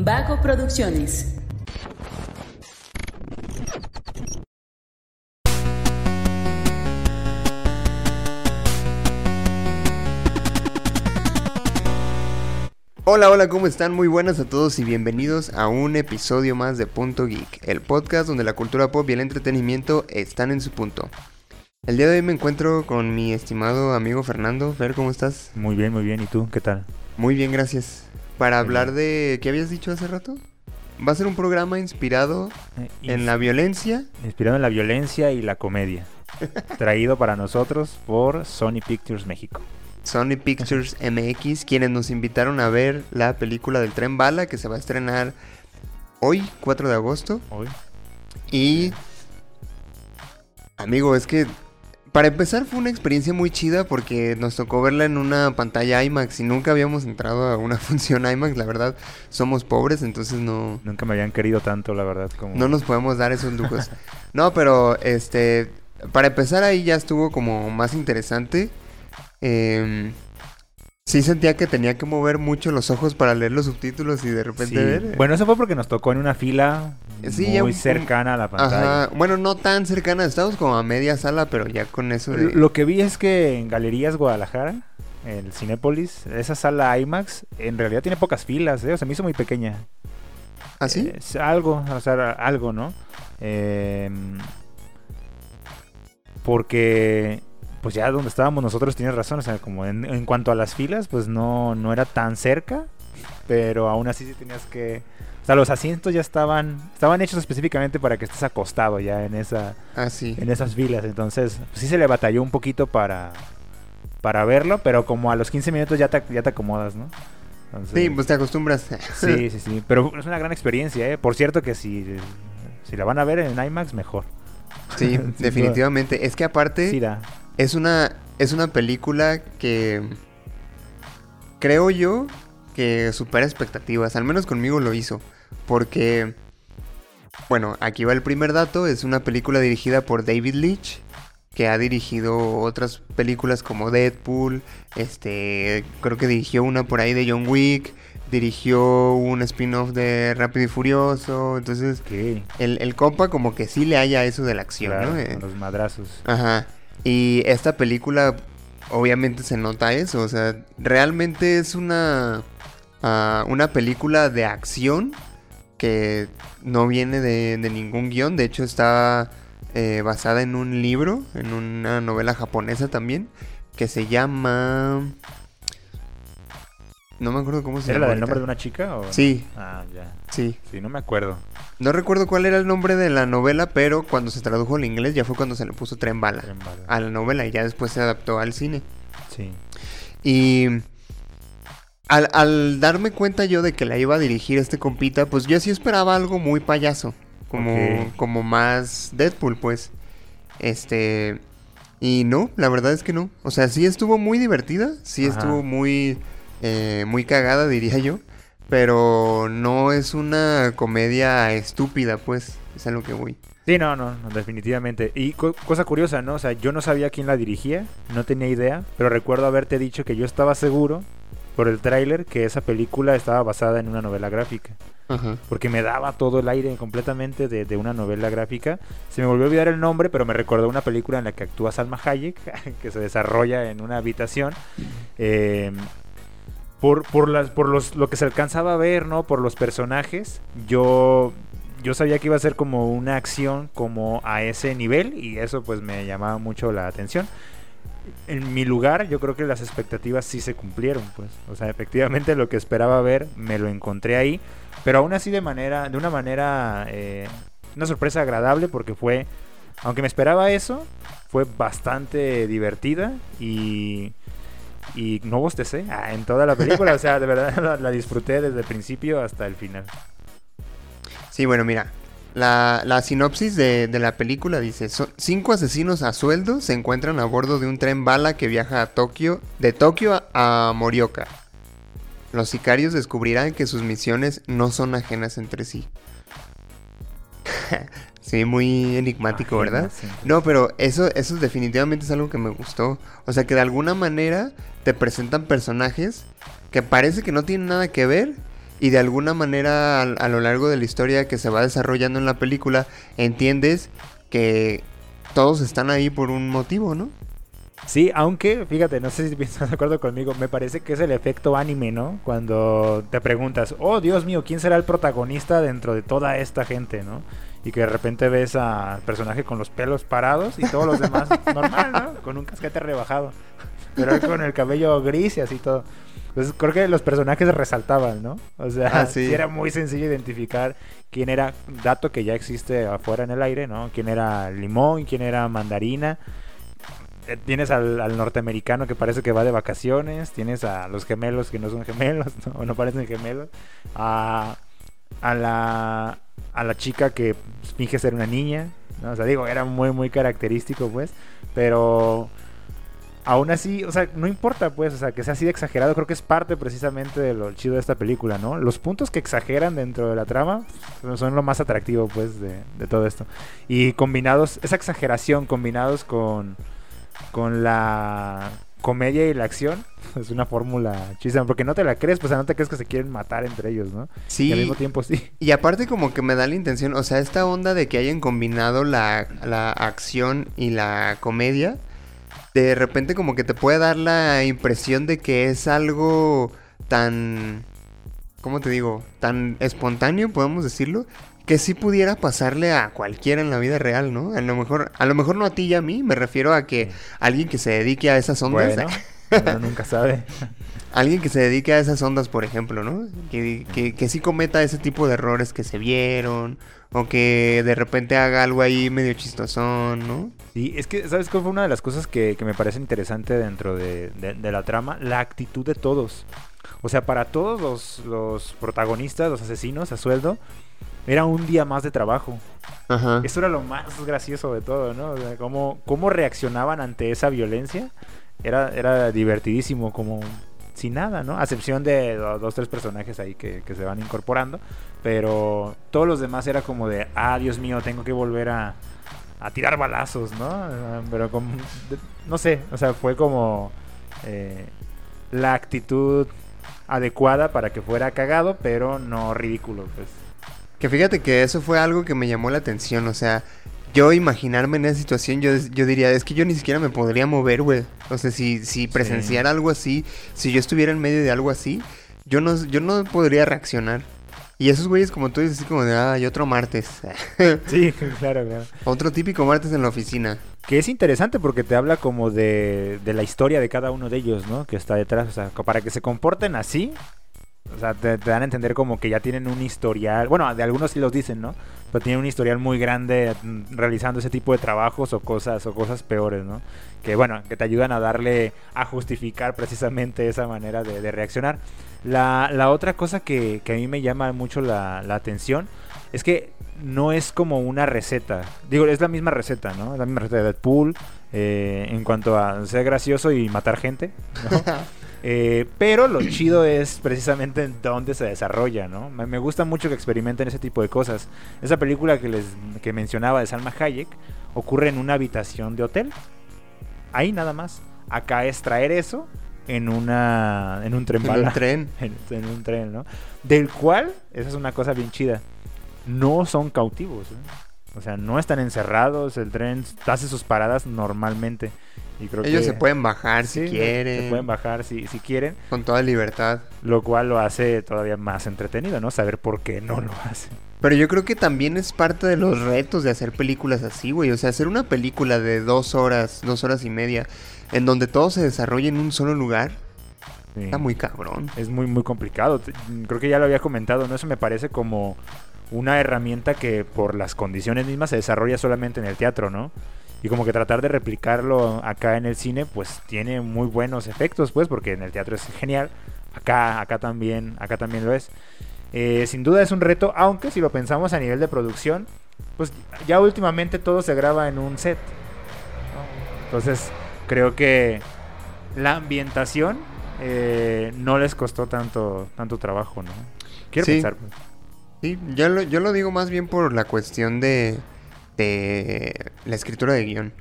Vago Producciones. Hola, hola, ¿cómo están? Muy buenas a todos y bienvenidos a un episodio más de Punto Geek, el podcast donde la cultura pop y el entretenimiento están en su punto. El día de hoy me encuentro con mi estimado amigo Fernando. Fer, ¿cómo estás? Muy bien, muy bien. ¿Y tú? ¿Qué tal? Muy bien, gracias. Para hablar de... ¿Qué habías dicho hace rato? Va a ser un programa inspirado Eh, en la violencia. Inspirado en la violencia y la comedia. Traído para nosotros por Sony Pictures México. Sony Pictures MX, quienes nos invitaron a ver la película del tren bala que se va a estrenar hoy, 4 de agosto. Hoy. Y... Amigo, es que... Para empezar fue una experiencia muy chida porque nos tocó verla en una pantalla IMAX y nunca habíamos entrado a una función IMAX, la verdad somos pobres, entonces no, Nunca me habían querido tanto, la verdad. Como... no nos podemos dar esos lujos. No, pero este, para empezar ahí ya estuvo como más interesante. Em, sí sentía que tenía que mover mucho los ojos para leer los subtítulos y de repente Sí. ver. Bueno, eso fue porque nos tocó en una fila Sí, muy un- cercana a la pantalla. Ajá, bueno, no tan cercana, estábamos como a media sala, pero ya con eso de... Lo que vi es que en Galerías Guadalajara, el Cinépolis, esa sala IMAX, en realidad tiene pocas filas, ¿eh? O sea, me hizo muy pequeña. ¿Ah, sí? Es algo, o sea, algo, ¿no? Em, porque, pues ya donde estábamos nosotros tienes razón, o sea, como en, en cuanto a las filas, pues no, no era tan cerca, pero aún así sí tenías que... O sea, los asientos ya estaban, estaban hechos específicamente para que estés acostado ya en esa, Ah, sí. en esas filas, entonces pues, sí se le batalló un poquito para, para verlo, pero como a los 15 minutos ya te, ya te acomodas, ¿no? Entonces- Sí, pues te acostumbras. Sí, sí, sí. Pero es una gran experiencia, ¿eh? Por cierto que si, si la van a ver en IMAX, mejor. Sí, definitivamente. Es que aparte... Sí, da. Es una, es una película que creo yo que supera expectativas, al menos conmigo lo hizo, porque, bueno, aquí va el primer dato, es una película dirigida por David Leitch, que ha dirigido otras películas como Deadpool, este, creo que dirigió una por ahí de John Wick, dirigió un spin-off de Rápido y Furioso, entonces el, el compa como que sí le haya eso de la acción, Claro, ¿no? Eh, con los madrazos. Ajá. Y esta película obviamente se nota eso, o sea, realmente es una ah, una película de acción que no viene de, ningún guion, de hecho está eh, basada en un libro, en una novela japonesa también, que se llama... No me acuerdo cómo se ¿Era llama. la del ahorita. nombre de una chica? O... Sí, Ah, ya. sí. Sí, no me acuerdo. No recuerdo cuál era el nombre de la novela, pero cuando se tradujo al inglés ya fue cuando se le puso tren bala Tren bala. a la novela y ya después se adaptó al cine. Sí. Y al, al darme cuenta yo de que la iba a dirigir este compita, pues yo sí esperaba algo muy payaso. Como, como más Deadpool, pues. Este. Y no, la verdad es que no. O sea, sí estuvo muy divertida. Sí Ajá. estuvo muy. Eh, muy cagada, diría yo. Pero no es una comedia estúpida, pues. Es a lo que voy. Sí, no, no, no, definitivamente. Y co- cosa curiosa, ¿no? O sea, yo no sabía quién la dirigía, no tenía idea, pero recuerdo haberte dicho que yo estaba seguro por el tráiler que esa película estaba basada en una novela gráfica. Ajá. porque me daba todo el aire completamente de, de una novela gráfica. Se me volvió a olvidar el nombre, pero me recordó una película en la que actúa Salma Hayek, que se desarrolla en una habitación. Eh, por, por, las, por los, lo que se alcanzaba a ver, ¿no? Por los personajes, yo, yo sabía que iba a ser como una acción como a ese nivel y eso pues me llamaba mucho la atención. En mi lugar, yo creo que las expectativas sí se cumplieron, pues. O sea, efectivamente lo que esperaba ver me lo encontré ahí. Pero aún así de manera, de una manera, eh, una sorpresa agradable porque fue, aunque me esperaba eso, fue bastante divertida y, y no bostecé ah, en toda la película. o sea, de verdad la, la disfruté desde el principio hasta el final. Sí, bueno, mira. La, la sinopsis de, de la película dice: "So- Cinco asesinos a sueldo se encuentran a bordo de un tren bala que viaja a Tokio, de Tokio a, a Morioka. Los sicarios descubrirán que sus misiones no son ajenas entre sí. sí, muy enigmático, ¿verdad? No, pero eso, eso definitivamente es algo que me gustó. O sea, que de alguna manera te presentan personajes que parece que no tienen nada que ver y de alguna manera a, lo largo de la historia que se va desarrollando en la película entiendes que todos están ahí por un motivo, ¿no? Sí, aunque, fíjate, no sé si estás de acuerdo conmigo, me parece que es el efecto anime, ¿no? Cuando te preguntas, oh Dios mío, ¿quién será el protagonista dentro de toda esta gente, ¿no? Y que de repente ves al personaje con los pelos parados y todos los demás normal, ¿no? Con un casquete rebajado. Pero con el cabello gris y así todo. Entonces creo que los personajes resaltaban, ¿no? O sea, Ah, sí. sí era muy sencillo identificar quién era, dato que ya existe afuera en el aire, ¿no? Quién era limón, quién era mandarina. Eh, Tienes al, al norteamericano que parece que va de vacaciones, tienes a los gemelos que no son gemelos, ¿no? o no parecen gemelos, a, a, la, a la chica que finge ser una niña, ¿no? O sea, digo, era muy, muy característico, pues, pero aún así, o sea, no importa, pues, o sea, que sea así de exagerado, creo que es parte precisamente de lo chido de esta película, ¿no? Los puntos que exageran dentro de la trama son lo más atractivo, pues, de, de todo esto. Y combinados, esa exageración combinados con, con la comedia y la acción, es una fórmula chisa, porque no te la crees, pues, o sea, no te crees que se quieren matar entre ellos, ¿no? Sí. Y al mismo tiempo sí. Y aparte como que me da la intención, o sea, esta onda de que hayan combinado la, la acción y la comedia, de repente como que te puede dar la impresión de que es algo tan, ¿cómo te digo? Tan espontáneo, podemos decirlo, que sí pudiera pasarle a cualquiera en la vida real, ¿no? A lo mejor, a lo mejor no a ti y a mí, me refiero a que alguien que se dedique a esas ondas, Bueno, uno nunca sabe. Alguien que se dedique a esas ondas, por ejemplo, ¿no? Que, que, que sí cometa ese tipo de errores que se vieron. O que de repente haga algo ahí medio chistosón, ¿no? Sí, es que, ¿sabes cuál fue una de las cosas que, que me parece interesante dentro de, de- de la trama? La actitud de todos. O sea, para todos los, los protagonistas, los asesinos a sueldo, era un día más de trabajo. Ajá. Eso era lo más gracioso de todo, ¿no? O sea, cómo, cómo reaccionaban ante esa violencia. Era, era divertidísimo, como sin nada, ¿no? A excepción de do- dos, tres personajes ahí que, que se van incorporando. Pero todos los demás era como de, ah, Dios mío, tengo que volver a, a tirar balazos, ¿no? Ah, Pero como, no sé, o sea, fue como eh, la actitud adecuada para que fuera cagado, pero no ridículo, pues. Que fíjate que eso fue algo que me llamó la atención, o sea, yo imaginarme en esa situación, yo, yo diría, es que yo ni siquiera me podría mover, güey. O sea, si, si presenciara algo así, si yo estuviera en medio de algo así, yo no, yo no podría reaccionar. Y esos güeyes, como tú dices, así como de, ay, otro martes. Sí, claro, claro. otro típico martes en la oficina. Que es interesante porque te habla como de, de la historia de cada uno de ellos, ¿no? Que está detrás. O sea, para que se comporten así, o sea, te, dan a entender como que ya tienen un historial. Bueno, de algunos sí los dicen, ¿no? Pero tienen un historial muy grande realizando ese tipo de trabajos o cosas o cosas peores, ¿no? Que bueno, que te ayudan a darle, a justificar precisamente esa manera de, de reaccionar. La, la otra cosa que, que a mí me llama mucho la, la atención es que no es como una receta. Digo, es la misma receta, ¿no? Es la misma receta de Deadpool eh, en cuanto a ser gracioso y matar gente, ¿no? Eh, pero lo chido es precisamente en dónde se desarrolla, ¿no? Me, me gusta mucho que experimenten ese tipo de cosas. Esa película que les que mencionaba de Salma Hayek ocurre en una habitación de hotel. Ahí nada más. Acá es traer eso en una en un tren En un tren. en, en un tren, ¿no? Del cual, esa es una cosa bien chida, no son cautivos. ¿eh? O sea, no están encerrados, el tren hace sus paradas normalmente. Y creo Ellos que- se pueden bajar si quieren, Se pueden bajar si, si quieren, con toda libertad. lo cual lo hace todavía más entretenido, ¿no? Saber por qué no lo hacen. Pero yo creo que también es parte de los retos de hacer películas así, güey. O sea, hacer una película de dos horas, dos horas y media, en donde todo se desarrolla en un solo lugar, Sí. está muy cabrón. Es muy, muy complicado. Creo que ya lo había comentado, ¿no? Eso me parece como una herramienta que por las condiciones mismas se desarrolla solamente en el teatro, ¿no? Y como que tratar de replicarlo acá en el cine, pues tiene muy buenos efectos, pues, porque en el teatro es genial. Acá, acá también, acá también lo es. Eh, sin duda es un reto, aunque si lo pensamos a nivel de producción, pues ya últimamente todo se graba en un set. ¿no? Entonces, creo que la ambientación eh, no les costó tanto, tanto trabajo, ¿no? Quiero Sí. pensar. pues. Sí, yo lo, yo lo digo más bien por la cuestión de, de la escritura de guion.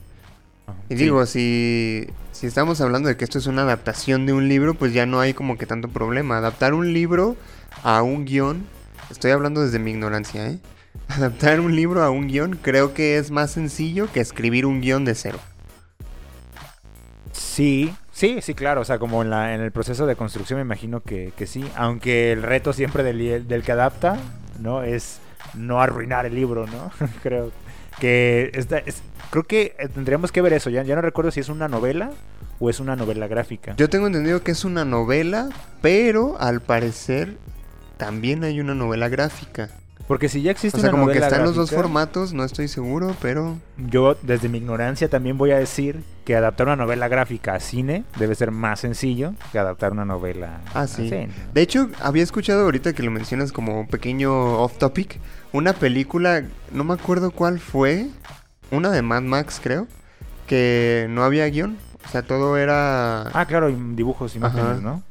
Ajá. Y Sí. digo, si, si estamos hablando de que esto es una adaptación de un libro, pues ya no hay como que tanto problema. Adaptar un libro a un guion, estoy hablando desde mi ignorancia, ¿eh? Adaptar un libro a un guion creo que es más sencillo que escribir un guion de cero. Sí, sí, sí, claro. O sea, como en, la, en el proceso de construcción me imagino que, que sí. Aunque el reto siempre del, del, que adapta, ¿no? Es no arruinar el libro, ¿no? creo que esta, es, creo que tendríamos que ver eso. Ya, ya no recuerdo si es una novela o es una novela gráfica. Yo tengo entendido que es una novela, pero al parecer también hay una novela gráfica. Porque si ya existe o sea, una como que están los dos formatos, no estoy seguro, pero Yo, desde mi ignorancia, también voy a decir que adaptar una novela gráfica a cine debe ser más sencillo que adaptar una novela Ah, a sí. cine. De hecho, había escuchado ahorita que lo mencionas como un pequeño off topic, una película, no me acuerdo cuál fue, una de Mad Max creo, que no había guion, o sea, todo era... Ah, claro, y dibujos, imágenes, Ajá. ¿no?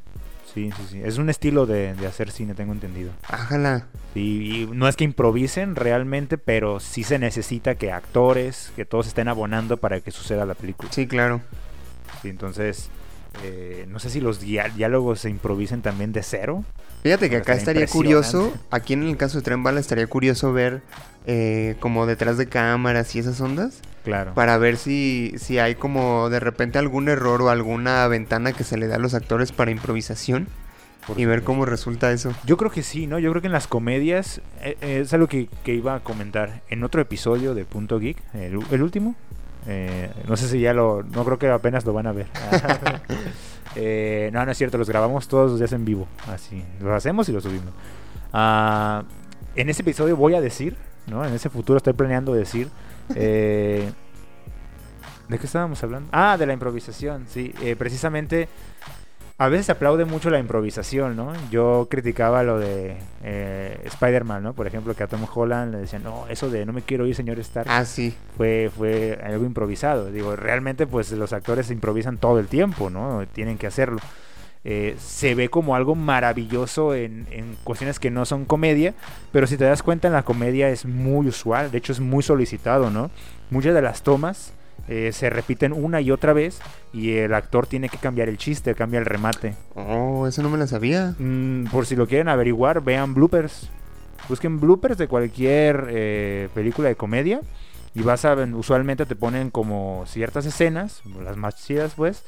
Sí, sí, sí. Es un estilo de, de hacer cine, tengo entendido. Ájala. Sí, y no es que improvisen realmente, pero sí se necesita que actores, que todos estén abonando para que suceda la película. Sí, claro. Sí, entonces, eh, no sé si los diálogos se improvisen también de cero. Fíjate que acá estaría curioso, aquí en el caso de Tren Bala estaría curioso ver eh, como detrás de cámaras y esas ondas, Claro. para ver si, si hay como de repente algún error o alguna ventana que se le da a los actores para improvisación y ver cómo resulta eso. Yo creo que sí, ¿no? Yo creo que en las comedias eh, eh, es algo que, que iba a comentar en otro episodio de Punto Geek, el, último. Eh, no sé si ya lo... No creo que apenas lo van a ver. No, no es cierto, los grabamos todos los días en vivo. Así, los hacemos y los subimos. Ah, en ese episodio voy a decir, ¿no? En ese futuro estoy planeando decir... eh, ¿De qué estábamos hablando? Ah, de la improvisación, sí. Eh, precisamente a veces se aplaude mucho la improvisación, ¿no? Yo criticaba lo de eh, Spider-Man, ¿no? Por ejemplo, que a Tom Holland le decían, no, eso de no me quiero ir, señor Stark, Ah, sí. fue, fue algo improvisado. Digo, realmente, pues los actores improvisan todo el tiempo, ¿no? Tienen que hacerlo. Eh, se ve como algo maravilloso en, en cuestiones que no son comedia, pero si te das cuenta, en la comedia es muy usual, de hecho, es muy solicitado, ¿no? Muchas de las tomas eh, se repiten una y otra vez y el actor tiene que cambiar el chiste, cambia el remate. Oh, eso no me lo sabía. Mm, por si lo quieren averiguar, vean bloopers. Busquen bloopers de cualquier eh, película de comedia. Y vas a ver, usualmente te ponen como ciertas escenas, las más chidas pues,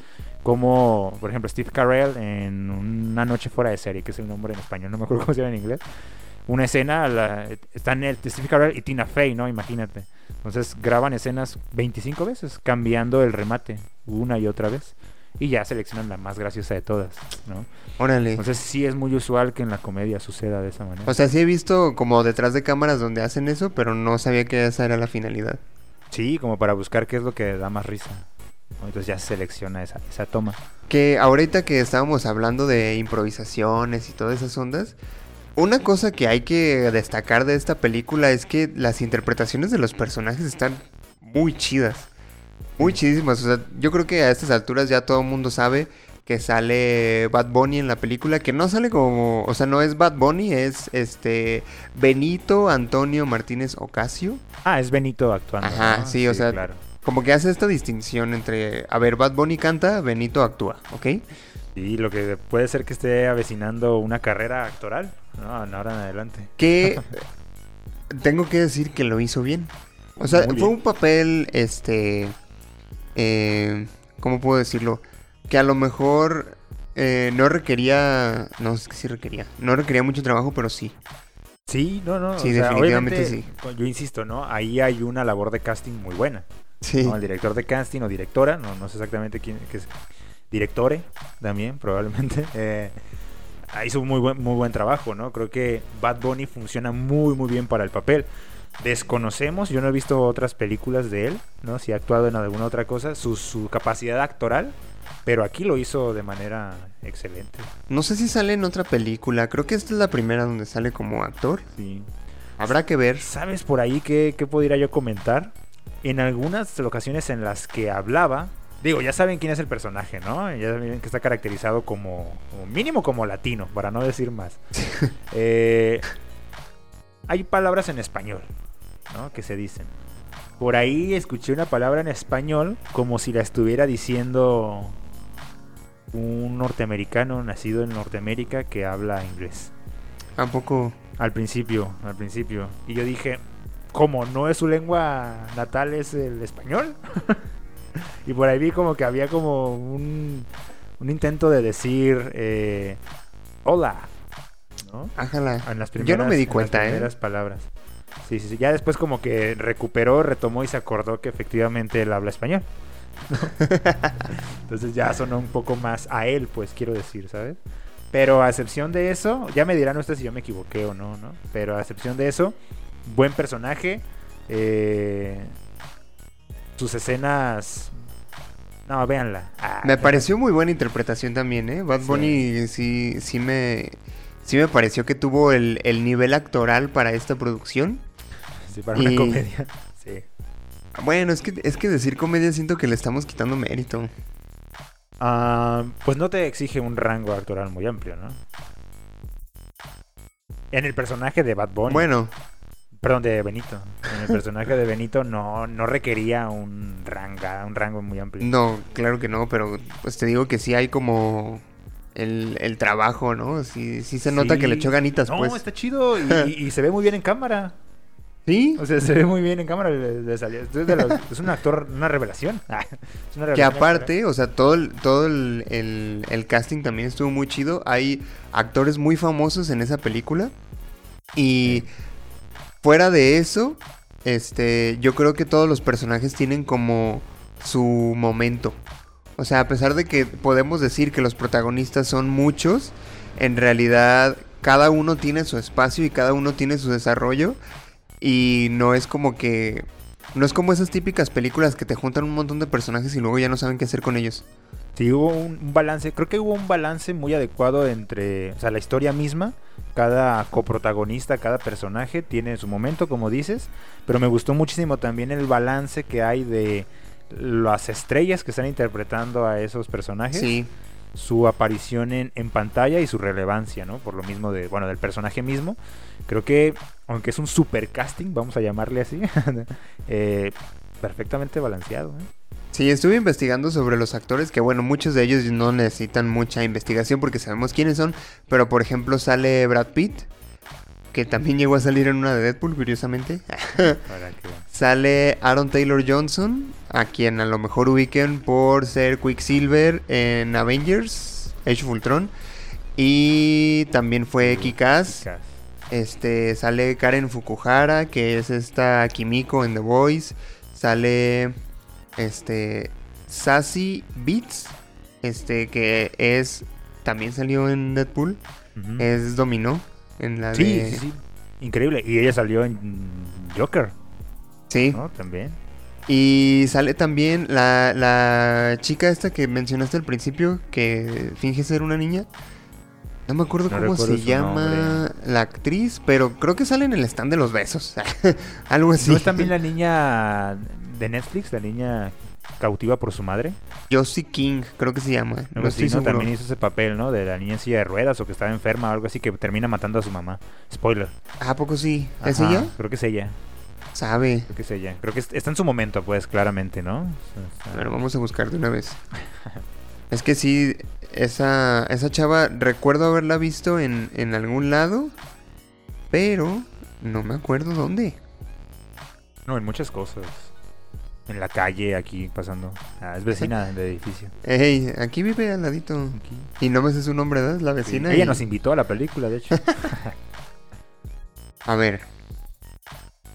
como por ejemplo Steve Carell en Una noche fuera de serie, que es el nombre en español, no me acuerdo cómo se llama en inglés. Una escena, la- están el, Steve Carell y Tina Fey, ¿no? Imagínate. Entonces graban escenas 25 veces, cambiando el remate una y otra vez. Y ya seleccionan la más graciosa de todas, ¿no? Órale. Entonces sí es muy usual que en la comedia suceda de esa manera. O sea, sí he visto como detrás de cámaras donde hacen eso, pero no sabía que esa era la finalidad. sí, como para buscar qué es lo que da más risa. Entonces ya se selecciona esa, esa toma. Que ahorita que estábamos hablando de improvisaciones y todas esas ondas, una cosa que hay que destacar de esta película es que las interpretaciones de los personajes están muy chidas. Muy chidísimas. O sea, yo creo que a estas alturas ya todo el mundo sabe que sale Bad Bunny en la película, que no sale como, o sea, no es Bad Bunny, es este Benito Antonio Martínez Ocasio. Ah, es Benito actuando. Ajá, ¿no? sí, o sea, claro. Como que hace esta distinción entre, a ver, Bad Bunny canta, Benito actúa, ¿ok? Y lo que puede ser que esté avecinando una carrera actoral, ¿no? Ahora en adelante. Que tengo que decir que lo hizo bien. O sea, fue un papel, este, eh, ¿cómo puedo decirlo? Que a lo mejor eh, no requería, no, es que sí requería, no requería mucho trabajo, pero sí. Sí, no, no. Sí, o sea, definitivamente obviamente, Yo insisto, ¿no? Ahí hay una labor de casting muy buena. Sí. ¿no? El director de casting o directora, no, no sé exactamente quién qué es. Directore también, probablemente. eh, hizo un muy buen, muy buen trabajo, ¿no? Creo que Bad Bunny funciona muy, muy bien para el papel. Desconocemos, yo no he visto otras películas de él, ¿no? Si ha actuado en alguna otra cosa, su, su capacidad actoral, pero aquí lo hizo de manera excelente. No sé si sale en otra película, creo que esta es la primera donde sale como actor. Sí. Habrá que ver. ¿Sabes por ahí qué, qué podría yo comentar? En algunas ocasiones en las que hablaba, digo, ya saben quién es el personaje, ¿no? Ya saben que está caracterizado como, como mínimo como latino, para no decir más. Eh, hay palabras en español, ¿no? Que se dicen. Por ahí escuché una palabra en español como si la estuviera diciendo un norteamericano nacido en Norteamérica que habla inglés. ¿A poco? Al principio, al principio. Y yo dije, ¿cómo? ¿No es su lengua natal, es el español? y por ahí vi como que había como un, un intento de decir, eh, hola, ¿no? Ájala. En las Yo no primeras- me di en las cuenta, ¿eh? primeras palabras. Sí, sí, sí. Ya después como que recuperó, retomó y se acordó que efectivamente él habla español. Entonces ya sonó un poco más a él, pues quiero decir, ¿sabes? Pero a excepción de eso, ya me dirán ustedes si yo me equivoqué o no, ¿no? Pero a excepción de eso, buen personaje. eh, sus escenas... No, véanla. Ah, Me pareció muy buena interpretación también, ¿eh? Bad. Bunny sí, sí me... Sí me pareció que tuvo el, el nivel actoral para esta producción. Sí, para una comedia. Sí. Bueno, es que, es que decir comedia siento que le estamos quitando mérito. Ah, pues no te exige un rango actoral muy amplio, ¿no? En el personaje de Bad Bunny, Bueno, perdón, de Benito. En el personaje de Benito no, no requería un ranga, un rango muy amplio. no, claro que no, pero pues te digo que sí hay como el, el trabajo, ¿no? Sí, sí se nota Sí. que le echó ganitas, No, pues. está chido y, y- y se ve muy bien en cámara. Sí, O sea, se ve muy bien en cámara. le- le salió- Es, de los- es un actor, una revelación. Es una que revelación aparte, o sea, todo, el, todo el, el- el casting también estuvo muy chido. Hay actores muy famosos en esa película. Y fuera de eso, este, yo creo que todos los personajes tienen como su momento. O sea, a pesar de que podemos decir que los protagonistas son muchos, en realidad cada uno tiene su espacio y cada uno tiene su desarrollo. Y no es como que no es como esas típicas películas que te juntan un montón de personajes y luego ya no saben qué hacer con ellos. Sí, hubo un, balance, creo que hubo un balance muy adecuado entre, o sea, la historia misma, cada coprotagonista, cada personaje tiene su momento, como dices, pero me gustó muchísimo también el balance que hay de las estrellas que están interpretando a esos personajes, Sí, su aparición en, en pantalla y su relevancia, ¿no? Por lo mismo de, bueno, del personaje mismo. Creo que, aunque es un super casting, vamos a llamarle así, eh, perfectamente balanceado, ¿eh? Sí, estuve investigando sobre los actores, que bueno, muchos de ellos no necesitan mucha investigación porque sabemos quiénes son, pero por ejemplo sale Brad Pitt, que también llegó a salir en una de Deadpool, curiosamente. Sale Aaron Taylor Johnson, a quien a lo mejor ubiquen por ser Quicksilver en Avengers, Age of Ultron. Y también fue Kick-Ass. Chicas. Este, sale Karen Fukuhara, que es esta Kimiko en The Voice. Sale este Sassy Beats, este que es también salió en Deadpool, es Dominó en la Sí, de sí, sí. Increíble. Y ella salió en Joker, Sí. ¿no? También. Y sale también la, la chica esta que mencionaste al principio, que finge ser una niña. No me acuerdo No cómo se llama la actriz, pero creo que sale en el stand de los besos. Algo así. ¿No es también la niña de Netflix, la niña cautiva por su madre? Josie King, creo que se llama. No estoy así, ¿no? También hizo ese papel, ¿no? De la niña en silla de ruedas o que estaba enferma o algo así que termina matando a su mamá. Spoiler. ¿A poco sí? ¿Es Ajá, ella? Creo que es ella. Sabe. Creo que es ella. Creo que es- está en su momento, pues, claramente, ¿no? O sea, A ver, vamos a buscar de una vez. es que sí, esa, esa chava, recuerdo haberla visto en, en algún lado, pero no me acuerdo dónde. No, en muchas cosas. En la calle, aquí pasando. Ah, es vecina del edificio. Ey, aquí vive al ladito. Aquí. Y no me sé su nombre, ¿verdad? Es la Sí. vecina. Ella y- nos invitó a la película, de hecho. A ver.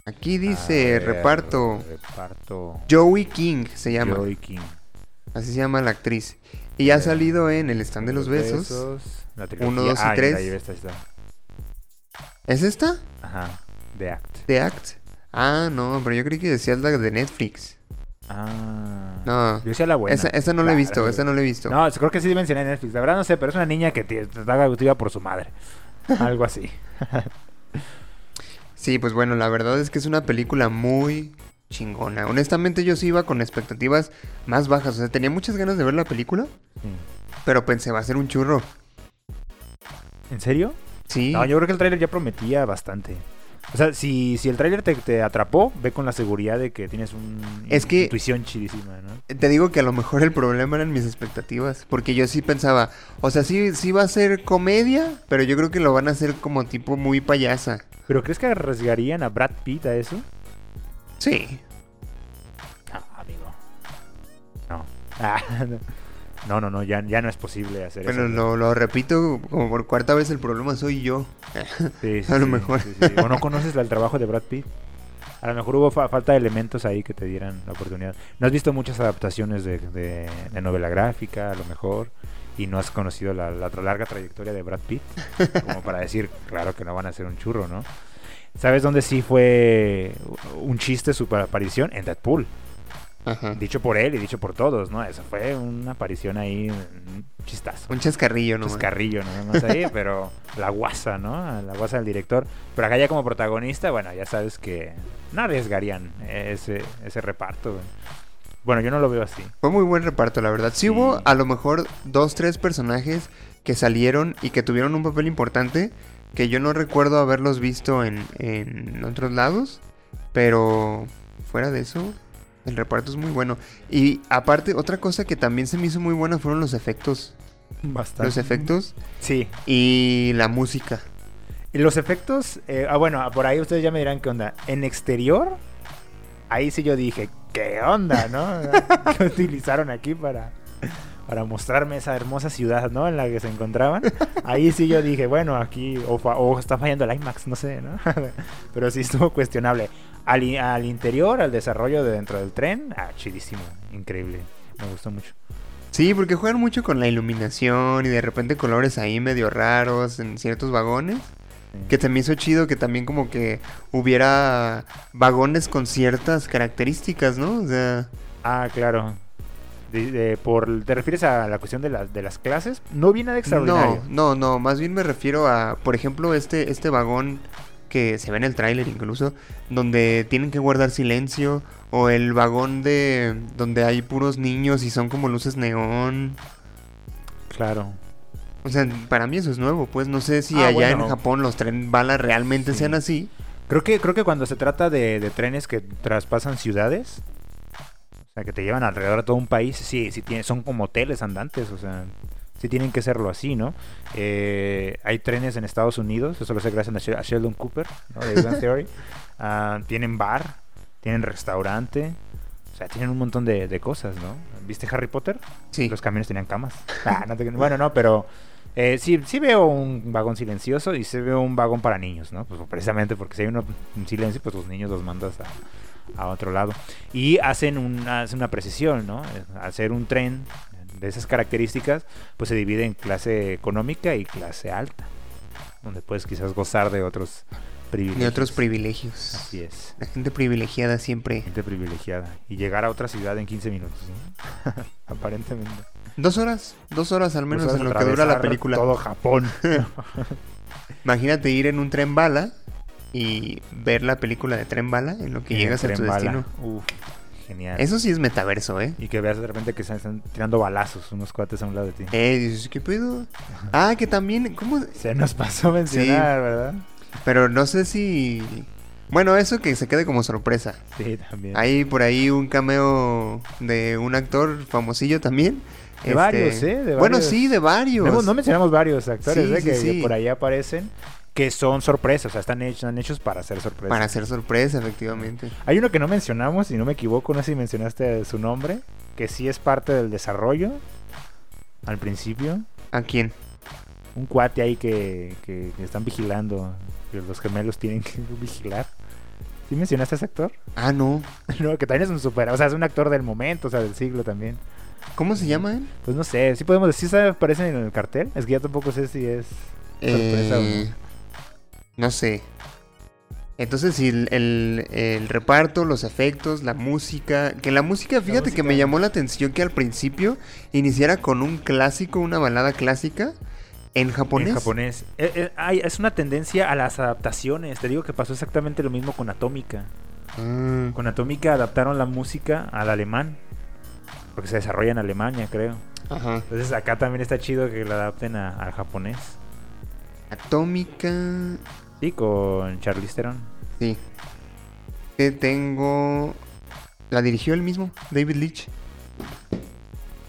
Aquí dice ver, reparto. Reparto. Joey King se llama. Joey King. Así se llama la actriz. Y ha Bien. salido en El Stand de los Besos. La. Uno, dos y Ah, tres. esta, esta. ¿Es esta? Ajá. The Act. ¿The Act? Ah, no, pero yo creí que decía la de Netflix. Ah. No. Yo decía la buena. Esa, esa no la he visto, esa no la he visto. No, creo que sí mencioné en Netflix. La verdad no sé, pero es una niña que te- está cautiva por su madre. Algo así. Sí, pues bueno, la verdad es que es una película muy chingona. Honestamente yo sí iba con expectativas más bajas. O sea, tenía muchas ganas de ver la película, Sí. pero pensé, va a ser un churro. ¿En serio? Sí. No, yo creo que el tráiler ya prometía bastante. O sea, si, si el tráiler te, te atrapó, ve con la seguridad de que tienes una Es que- intuición chidísima, ¿no? Te digo que a lo mejor el problema eran mis expectativas. Porque yo sí pensaba, o sea, sí, sí va a ser comedia, pero yo creo que lo van a hacer como tipo muy payasa. ¿Pero crees que arriesgarían a Brad Pitt a eso? Sí. No, amigo. No. Ah, no, no, no, ya, ya no es posible hacer Bueno, eso. lo, lo repito como por cuarta vez, el problema soy yo. Sí, sí, a lo mejor. sí. O no conoces el trabajo de Brad Pitt. A lo mejor hubo fa- falta de elementos ahí que te dieran la oportunidad. No has visto muchas adaptaciones de, de- de novela gráfica, a lo mejor, y no has conocido la, la larga trayectoria de Brad Pitt, como para decir, claro que no van a hacer un churro, ¿no? ¿Sabes dónde sí fue un chiste su aparición? En Deadpool. Ajá. Dicho por él y dicho por todos, ¿no? Eso fue una aparición ahí, un chistazo. Un chascarrillo, ¿no? Chascarrillo nada más ahí, pero la guasa, ¿no? La guasa del director. Pero acá ya como protagonista, bueno, ya sabes que no arriesgarían ese, ese reparto. Bueno, yo no lo veo así. Fue muy buen reparto, la verdad. Sí, Sí. hubo a lo mejor dos, tres personajes que salieron y que tuvieron un papel importante que yo no recuerdo haberlos visto en, en otros lados, pero fuera de eso, el reparto es muy bueno. Y aparte, otra cosa que también se me hizo muy buena fueron los efectos. Bastante. Los efectos Sí. y la música. Y los efectos, eh, ah, bueno, por ahí ustedes ya me dirán qué onda. En exterior, ahí sí yo dije, ¿qué onda, no? ¿Qué utilizaron aquí para, para mostrarme esa hermosa ciudad, ¿no? En la que se encontraban. Ahí sí yo dije, bueno, aquí, o, está fallando el IMAX, no sé, ¿no? Pero sí estuvo cuestionable. Al, al interior, al desarrollo de dentro del tren, ah, chidísimo, increíble. Me gustó mucho. Sí, porque juegan mucho con la iluminación y de repente colores ahí medio raros en ciertos vagones. Que me hizo chido que también como que hubiera vagones con ciertas características, ¿no? O sea, Ah, claro. De- de- por, ¿Te refieres a la cuestión de, las de las clases? No vi nada extraordinario. no, no, no, más bien me refiero a, por ejemplo, este, este vagón que se ve en el tráiler incluso, donde tienen que guardar silencio, o el vagón de donde hay puros niños y son como luces neón. Claro. O sea, para mí eso es nuevo, pues no sé si Ah, allá en. Japón los tren bala realmente Sí. sean así. Creo que, creo que cuando se trata de, de trenes que traspasan ciudades, o sea, que te llevan alrededor de todo un país, sí, sí tiene, son como hoteles andantes, o sea, sí tienen que serlo así, ¿no? Eh, hay trenes en Estados Unidos, eso lo sé gracias a Shel- a Sheldon Cooper, ¿no? De Theory. Ah, tienen bar, tienen restaurante, o sea, tienen un montón de, de cosas, ¿no? ¿Viste Harry Potter? Sí. Los camiones tenían camas. Ah, no te- bueno, no, pero eh, sí, sí veo un vagón silencioso y sí veo un vagón para niños, ¿no? Pues precisamente porque si hay uno en silencio, pues los niños los mandas a, a otro lado. Y hacen una, hacen una precisión, ¿no? Eh, Hacer un tren de esas características, pues se divide en clase económica y clase alta, donde puedes quizás gozar de otros privilegios. De otros privilegios. Así es. La gente privilegiada siempre. Gente privilegiada. Y llegar a otra ciudad en 15 minutos, ¿no? Aparentemente. Dos horas, dos horas al menos en lo que dura la película. Todo Japón. Imagínate ir en un tren bala y ver la película de tren bala en lo que llegas a tu bala. destino. Uf, genial. Eso sí es metaverso, ¿eh? Y que veas de repente que se están tirando balazos unos cuates a un lado de ti. Eh, dices, ¿qué pedo? Ah, que también, ¿cómo? Se nos pasó mencionar, ¿verdad? Pero no sé si... Bueno, eso que se quede como sorpresa. Sí, también. Hay por ahí un cameo de un actor famosillo también. Este, De varios, ¿eh? De Bueno, sí, de varios. No, no mencionamos varios actores Sí, ¿eh? sí, que, sí. que por ahí aparecen que son sorpresas, o sea, están hechos, están hechos para hacer sorpresas. Para hacer sorpresa, efectivamente. Hay uno que no mencionamos, si no me equivoco, no sé si mencionaste su nombre, que sí es parte del desarrollo al principio. ¿A quién? Un cuate ahí que, que, que están vigilando, que los gemelos tienen que vigilar. ¿Sí mencionaste a ese actor? Ah, no. no, que también es un super, o sea, es un actor del momento, o sea, del siglo también. ¿Cómo se llama él? Pues no sé, sí podemos decir, ¿sí aparecen en el cartel? Es que ya tampoco sé si es sorpresa Eh, no sé. Entonces, si el, el- el reparto, los efectos, la música. Que la música, fíjate que música. me llamó la atención que al principio iniciara con un clásico, una balada clásica en japonés. En japonés. Eh, eh, hay- es una tendencia a las adaptaciones. Te digo que pasó exactamente lo mismo con Atómica. Ah, Con Atómica adaptaron la música al alemán. Porque se desarrolla en Alemania, creo. ajá. Entonces acá también está chido que la adapten a- al japonés. Atómica. Sí, con Charlize Theron. Sí. Que tengo. La dirigió él mismo, David Leitch.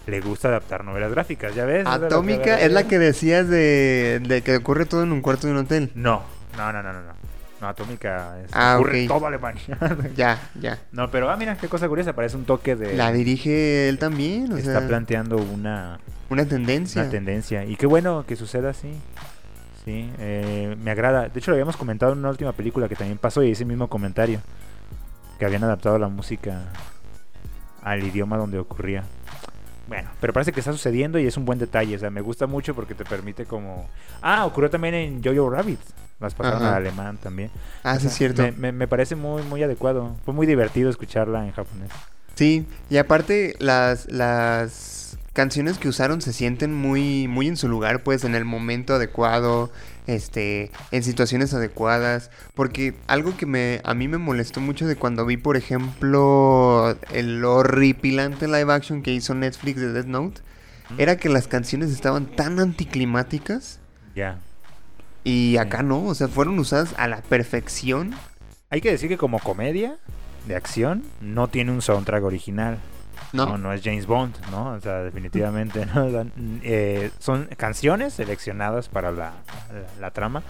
Le gusta adaptar novelas gráficas, ¿ya ves? Atómica es la que decías de, de que ocurre todo en un cuarto de un hotel. No, no, no, no, no. no. No, Atómica es Ah, ocurre todo Alemania. Ya, ya. no, pero ah, mira, qué cosa curiosa, parece un toque de La dirige él también, o está sea, planteando una, una tendencia. una tendencia. Y qué bueno que suceda así. Sí, eh, me agrada. De hecho, lo habíamos comentado en una última película que también pasó y ese mismo comentario. Que habían adaptado la música al idioma donde ocurría. Bueno, pero parece que está sucediendo y es un buen detalle. O sea, me gusta mucho porque te permite como... Ah, ocurrió también en Jojo Rabbit. Las pasaron al alemán también. Ah, O sí, es cierto. Me, me- me parece muy, muy adecuado. Fue muy divertido escucharla en japonés. Sí, y aparte las, las canciones que usaron se sienten muy, muy en su lugar, pues en el momento adecuado, este, en situaciones adecuadas. Porque algo que me, a mí me molestó mucho de cuando vi, por ejemplo, el horripilante live action que hizo Netflix de Death Note, era que las canciones estaban tan anticlimáticas Ya. y acá no, o sea, fueron usadas a la perfección. Hay que decir que como comedia de acción no tiene un soundtrack original. No, No, no es James Bond, ¿no? O sea, definitivamente, ¿no? Eh, son canciones seleccionadas para la, la- la trama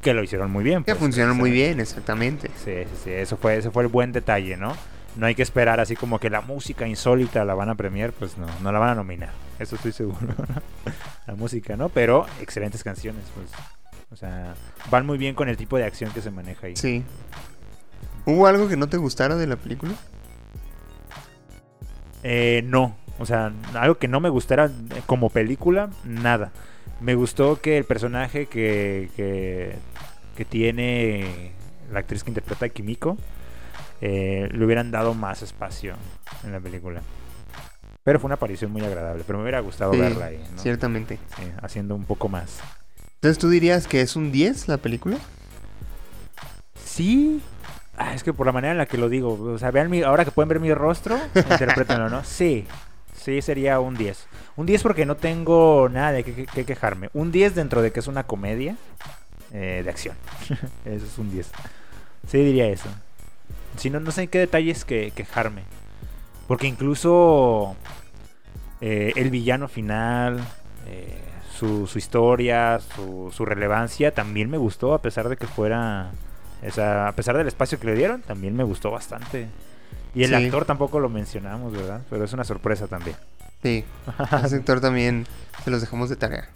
que lo hicieron muy bien. que pues, funcionan muy bien, exactamente. Sí, sí, sí, eso fue, ese fue el buen detalle, ¿no? No hay que esperar así como que la música insólita la van a premiar, pues no, no la van a nominar, eso estoy seguro, ¿no? La música, ¿no? Pero excelentes canciones, pues. O sea, van muy bien con el tipo de acción que se maneja ahí. Sí. ¿Hubo algo que no te gustara de la película? Eh, no, o sea, algo que no me gustara como película, nada. Me gustó que el personaje que, que, que tiene la actriz que interpreta a Kimiko eh, le hubieran dado más espacio en la película. Pero fue una aparición muy agradable, pero me hubiera gustado Sí, verla ahí, ¿no? Ciertamente. Sí, haciendo un poco más. Entonces, ¿tú dirías que es un 10 la película? Sí. Ah, es que por la manera en la que lo digo, o sea, vean mi, ahora que pueden ver mi rostro, interprétenlo, ¿no? Sí. Sí, sería un 10. Un 10 porque no tengo nada de qué quejarme. Un 10 dentro de que es una comedia eh, de acción. eso es un 10. Sí, diría eso. Si no, no sé en qué detalles que quejarme. Porque incluso eh, el villano final, eh, su, historia, su relevancia, también me gustó, a pesar de que fuera. O sea, a pesar del espacio que le dieron, también me gustó bastante. Y el Sí. actor tampoco lo mencionamos, ¿verdad? Pero es una sorpresa también. Sí. Al sector también se los dejamos de tarea.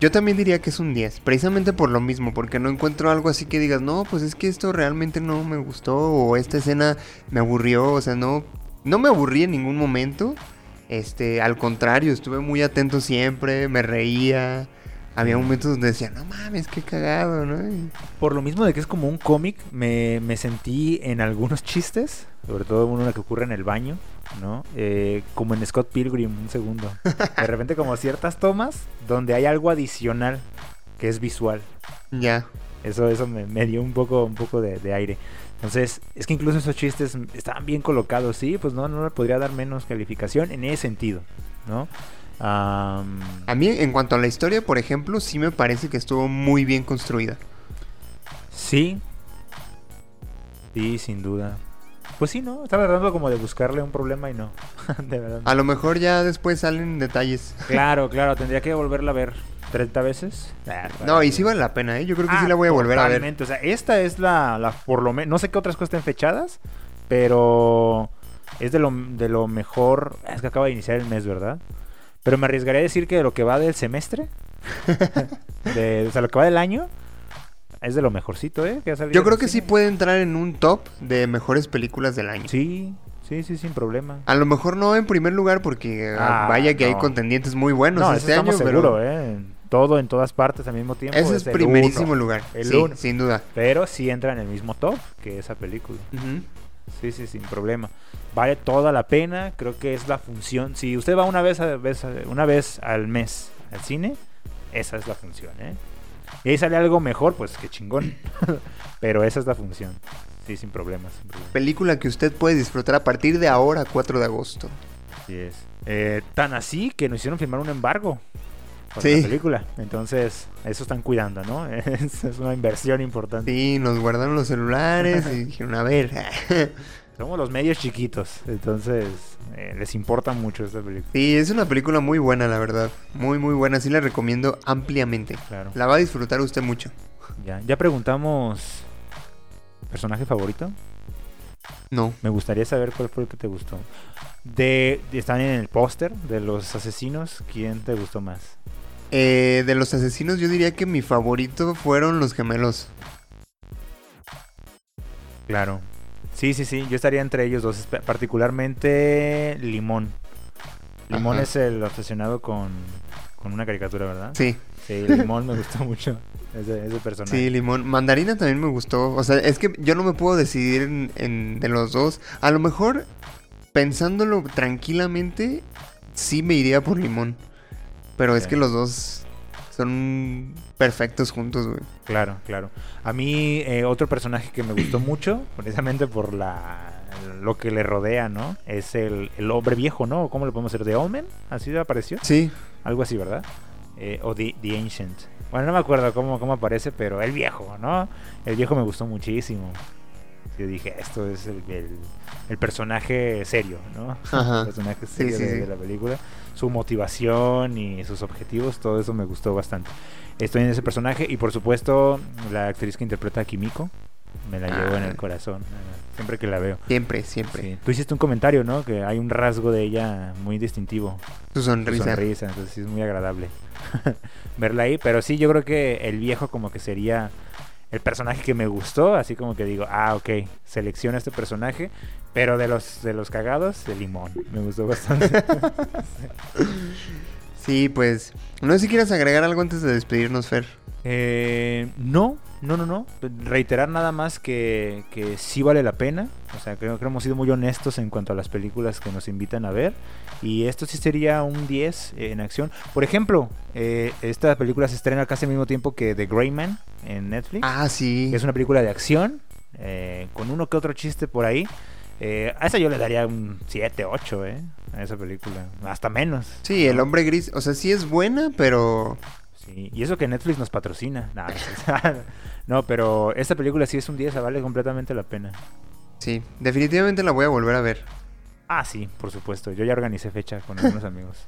Yo también diría que es un 10, precisamente por lo mismo, porque no encuentro algo así que digas, no, pues es que esto realmente no me gustó, o esta escena me aburrió, o sea, no, no me aburrí en ningún momento. Este, al contrario, estuve muy atento siempre, me reía. Había momentos donde decía, no mames, qué cagado, ¿no? Y- Por lo mismo de que es como un cómic, me, me sentí en algunos chistes, sobre todo uno que ocurre en el baño, ¿no? Eh, como en Scott Pilgrim, un segundo. De repente como ciertas tomas donde hay algo adicional que es visual. Ya. Eso, eso me, me dio un poco, un poco de, de aire. Entonces, es que incluso esos chistes estaban bien colocados, sí, pues no, no le podría dar menos calificación en ese sentido, ¿no? A mí, en cuanto a la historia, por ejemplo, sí me parece que estuvo muy bien construida. sí. Sí, sin duda. Pues sí, ¿no? Estaba tratando como de buscarle un problema y no. de verdad. A lo mejor ya después salen detalles. Claro, claro, tendría que volverla a ver 30 veces. No, y sí vale la pena, ¿eh? Yo creo que sí Ah, la voy a volver a ver. O sea, esta es la, la por lo menos, no sé qué otras cosas estén fechadas, pero es de lo, de lo mejor. Es que acaba de iniciar el mes, ¿verdad? Pero me arriesgaría a decir que de lo que va del semestre, de, o sea, lo que va del año, es de lo mejorcito, ¿eh? Que ha salido Yo creo que sí puede entrar en un top de mejores películas del año. Sí, sí, sí, sin problema. A lo mejor no en primer lugar porque ah, Ah, vaya que hay contendientes muy buenos no, este eso año, pero ¿eh? Todo, en todas partes al mismo tiempo. ese es el primerísimo uno. lugar. El sí, uno. sin duda. Pero sí entra en el mismo top que esa película. Ujú. Sí, sí, sin problema. Vale toda la pena. Creo que es la función. Si usted va una vez, a- una vez al mes al cine, esa es la función, ¿eh? Y ahí sale algo mejor, pues qué chingón. Pero esa es la función. Sí, sin problemas. Sin problemas. Película que usted puede disfrutar a partir de ahora, 4 de agosto. Así es. Eh, tan así que nos hicieron firmar un embargo. Para Sí. la película. Entonces, eso están cuidando, ¿no? Es, es una inversión importante. Sí, nos guardaron los celulares y dijeron, a ver. Somos los medios chiquitos, entonces eh, les importa mucho esta película. Sí, es una película muy buena, la verdad. Muy, muy buena. Sí la recomiendo ampliamente. Claro. La va a disfrutar usted mucho. Ya, ya preguntamos personaje favorito. No. Me gustaría saber cuál fue el que te gustó. De- están en el póster de los asesinos. ¿Quién te gustó más? Eh, de los asesinos, yo diría que mi favorito fueron los gemelos. Claro. Sí, sí, sí. Yo estaría entre ellos dos, particularmente Limón. Limón Ajá. es el obsesionado con, con una caricatura, ¿verdad? Sí, Sí, Limón me gustó mucho ese, ese personaje. sí, limón. Mandarina también me gustó. O sea, es que yo no me puedo decidir en, en- de los dos. A lo mejor, pensándolo tranquilamente, sí me iría por limón. Pero es que los dos son perfectos juntos, güey. Claro, claro. A mí eh, otro personaje que me gustó mucho, precisamente por la lo que le rodea, ¿no? Es el, el hombre viejo, ¿no? ¿Cómo le podemos decir? ¿The Omen? ¿Así apareció? Sí, Algo así, ¿verdad? Eh, o The, The Ancient. Bueno, no me acuerdo cómo, cómo aparece, pero el viejo, ¿no? El viejo me gustó muchísimo. Yo dije, esto es el, el- el personaje serio, ¿no? Ajá. El personaje serio sí, de, sí. de la película. Su motivación y sus objetivos, todo eso me gustó bastante. Estoy en ese personaje y por supuesto la actriz que interpreta a Kimiko. Me la llevo en Ah. el corazón, eh, siempre que la veo. siempre, siempre. Sí. Tú hiciste un comentario, ¿no? Que hay un rasgo de ella muy distintivo Su su sonrisa. sonrisa, entonces sí es muy agradable verla ahí. Pero sí, yo creo que el viejo como que sería el personaje que me gustó, así como que digo, ah, ok, selecciona este personaje, pero de los de los cagados, el limón, me gustó bastante. Sí, pues. No sé si quieres agregar algo antes de despedirnos, Fer. Eh, no, no, no, no. Reiterar nada más que, que sí vale la pena. O sea, creo que hemos sido muy honestos en cuanto a las películas que nos invitan a ver. Y esto sí sería un 10 en acción. Por ejemplo, eh, esta película se estrena casi al mismo tiempo que The Grey Man en Netflix. Ah, sí. es una película de acción, eh, con uno que otro chiste por ahí. Eh, a esa yo le daría un 7, 8, ¿eh? A esa película. Hasta menos. Sí, el hombre gris. O sea, sí es buena, pero. Sí, y eso que Netflix nos patrocina. Nah, no, pero esta película sí es un 10, vale completamente la pena. Sí, definitivamente la voy a volver a ver. Ah, sí, por supuesto. Yo ya organicé fecha con algunos amigos.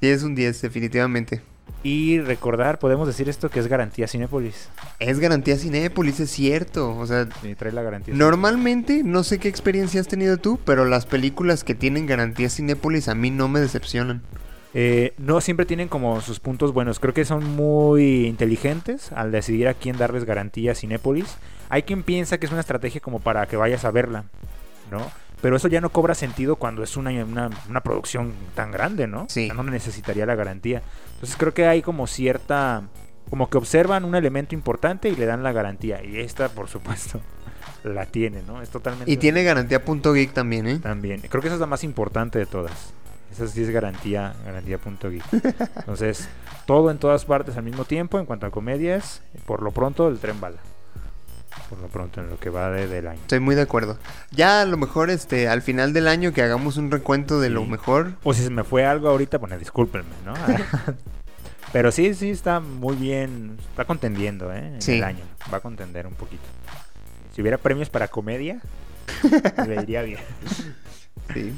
Sí, es un 10, definitivamente. Y recordar, podemos decir esto que es garantía Cinépolis. Es garantía Cinépolis, es cierto. O sea, Sí, trae la garantía. normalmente, no sé qué experiencia has tenido tú, pero las películas que tienen garantía Cinépolis a mí no me decepcionan. Eh, no siempre tienen como sus puntos buenos. Creo que son muy inteligentes al decidir a quién darles garantía Cinépolis. Hay quien piensa que es una estrategia como para que vayas a verla, ¿no? Pero eso ya no cobra sentido cuando es una, una, una producción tan grande, ¿no? Sí. O sea, no necesitaría la garantía. Entonces creo que hay como cierta... Como que observan un elemento importante y le dan la garantía. Y esta, por supuesto, la tiene, ¿no? Es totalmente... Y tiene garantía punto geek también, ¿eh? También. Creo que esa es la más importante de todas. Esa sí es garantía, garantía punto geek. Entonces, todo en todas partes al mismo tiempo. En cuanto a comedias, por lo pronto el tren bala. Por lo pronto, en lo que va de- del año. Estoy muy de acuerdo. Ya a lo mejor este al final del año que hagamos un recuento de lo mejor. O si se me fue algo ahorita, bueno, discúlpenme, ¿no? Pero sí, sí, está muy bien. Está contendiendo, ¿eh? En Sí. el año. Va a contender un poquito. Si hubiera premios para comedia, le iría bien. Sí.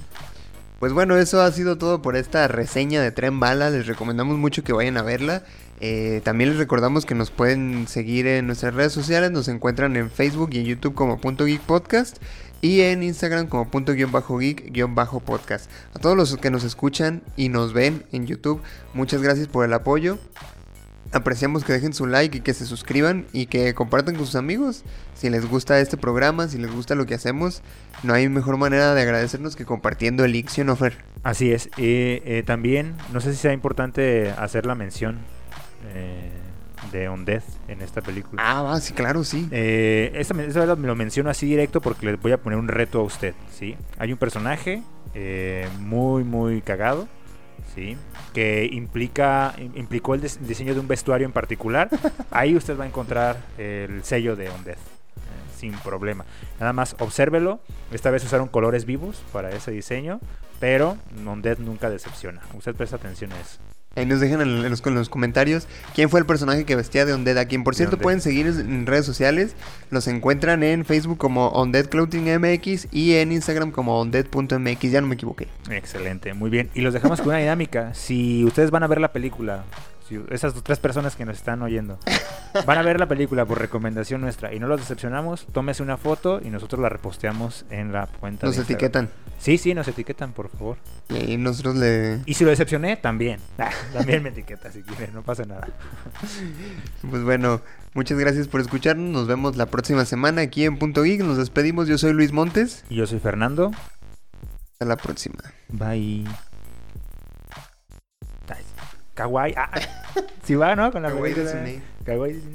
Pues bueno, eso ha sido todo por esta reseña de Tren Bala. Les recomendamos mucho que vayan a verla. Eh, también les recordamos que nos pueden seguir en nuestras redes sociales. Nos encuentran en Facebook y en YouTube como Punto Geek Podcast. Y en Instagram como punto guion bajo geek guion bajo podcast. A todos los que nos escuchan y nos ven en YouTube, muchas gracias por el apoyo. Apreciamos que dejen su like y que se suscriban y que compartan con sus amigos. Si les gusta este programa, si les gusta lo que hacemos, no hay mejor manera de agradecernos que compartiendo el link, ¿sí o no, Fer? Así es. Eh, también, no sé si sea importante hacer la mención eh, de On Death en esta película. Ah, va, sí, claro, sí. Eh, esta, esta me lo menciono así directo porque les voy a poner un reto a usted, ¿sí? Hay un personaje eh, muy, muy cagado, ¿sí? Que implica, im- implicó el des- diseño de un vestuario en particular. Ahí usted va a encontrar el sello de On Death, eh, sin problema. Nada más obsérvelo. Esta vez usaron colores vivos para ese diseño, pero On Death nunca decepciona. Usted presta atención a eso. Ahí nos dejan en, los, en los comentarios quién fue el personaje que vestía de Undead. A quien, por cierto, pueden seguir en redes sociales. Los encuentran en Facebook como Undead Clothing MX y en Instagram como Undead.mx. Ya no me equivoqué. Excelente, muy bien. Y los dejamos con una dinámica. Si ustedes van a ver la película, esas tres personas que nos están oyendo van a ver la película por recomendación nuestra y no los decepcionamos, tómese una foto y nosotros la reposteamos en la cuenta. Nos de etiquetan. Sí, sí, nos etiquetan, por favor. Y nosotros le. Y si lo decepcioné, también. Ah, también me etiqueta si quieren, no pasa nada. Pues bueno, muchas gracias por escucharnos. Nos vemos la próxima semana aquí en Punto Geek. Nos despedimos. Yo soy Luis Montes. Y yo soy Fernando. Hasta la próxima. Bye. Kawaii. Ah, sí va, ¿no? Con la Kawaii. Disney. Kawaii Disney.